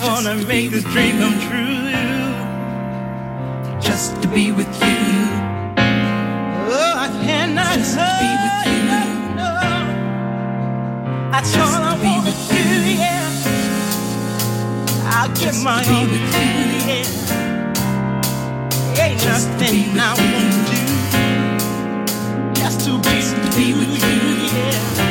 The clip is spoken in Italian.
I wanna make this dream come true. Just to be with you. Oh, I cannot just to be with you. No, no. That's just all I wanna do, yeah. I'll just give my all with you, yeah. Ain't just nothing I wanna do. Just to be, just to be with you, yeah.